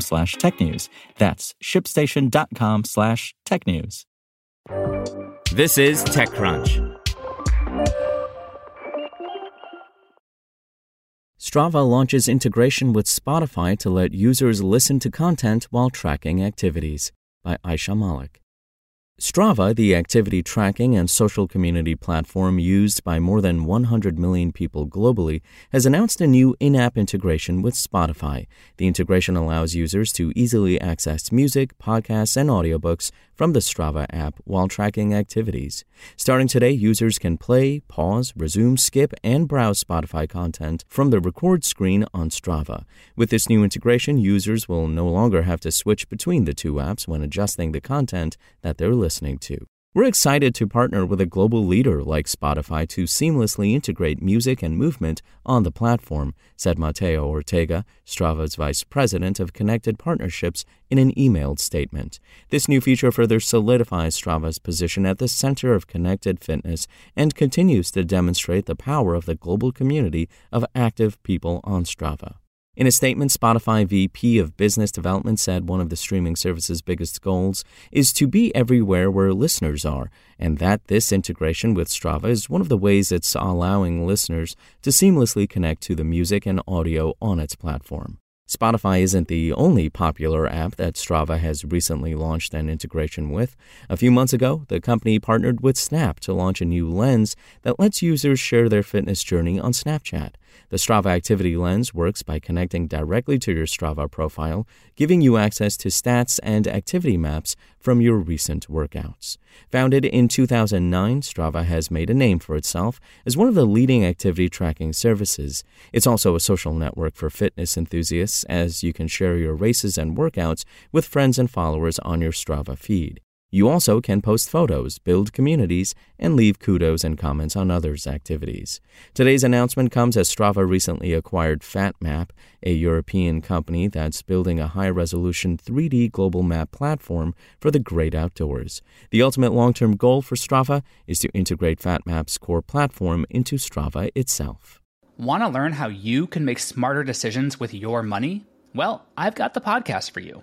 slash technews. That's shipstation.com slash technews. This is TechCrunch. Strava launches integration with Spotify to let users listen to content while tracking activities by Aisha Malik. Strava, the activity tracking and social community platform used by more than 100 million people globally, has announced a new in app integration with Spotify. The integration allows users to easily access music, podcasts, and audiobooks from the Strava app while tracking activities. Starting today, users can play, pause, resume, skip, and browse Spotify content from the record screen on Strava. With this new integration, users will no longer have to switch between the two apps when adjusting the content that they're listening to. We're excited to partner with a global leader like Spotify to seamlessly integrate music and movement on the platform, said Mateo Ortega, Strava's vice president of connected partnerships, in an emailed statement. This new feature further solidifies Strava's position at the center of connected fitness and continues to demonstrate the power of the global community of active people on Strava. In a statement, Spotify VP of Business Development said one of the streaming service's biggest goals is to be everywhere where listeners are, and that this integration with Strava is one of the ways it's allowing listeners to seamlessly connect to the music and audio on its platform. Spotify isn't the only popular app that Strava has recently launched an integration with. A few months ago, the company partnered with Snap to launch a new lens that lets users share their fitness journey on Snapchat. The Strava Activity Lens works by connecting directly to your Strava profile, giving you access to stats and activity maps from your recent workouts. Founded in 2009, Strava has made a name for itself as one of the leading activity tracking services. It's also a social network for fitness enthusiasts, as you can share your races and workouts with friends and followers on your Strava feed. You also can post photos, build communities, and leave kudos and comments on others' activities. Today's announcement comes as Strava recently acquired FatMap, a European company that's building a high resolution 3D global map platform for the great outdoors. The ultimate long term goal for Strava is to integrate FatMap's core platform into Strava itself. Want to learn how you can make smarter decisions with your money? Well, I've got the podcast for you.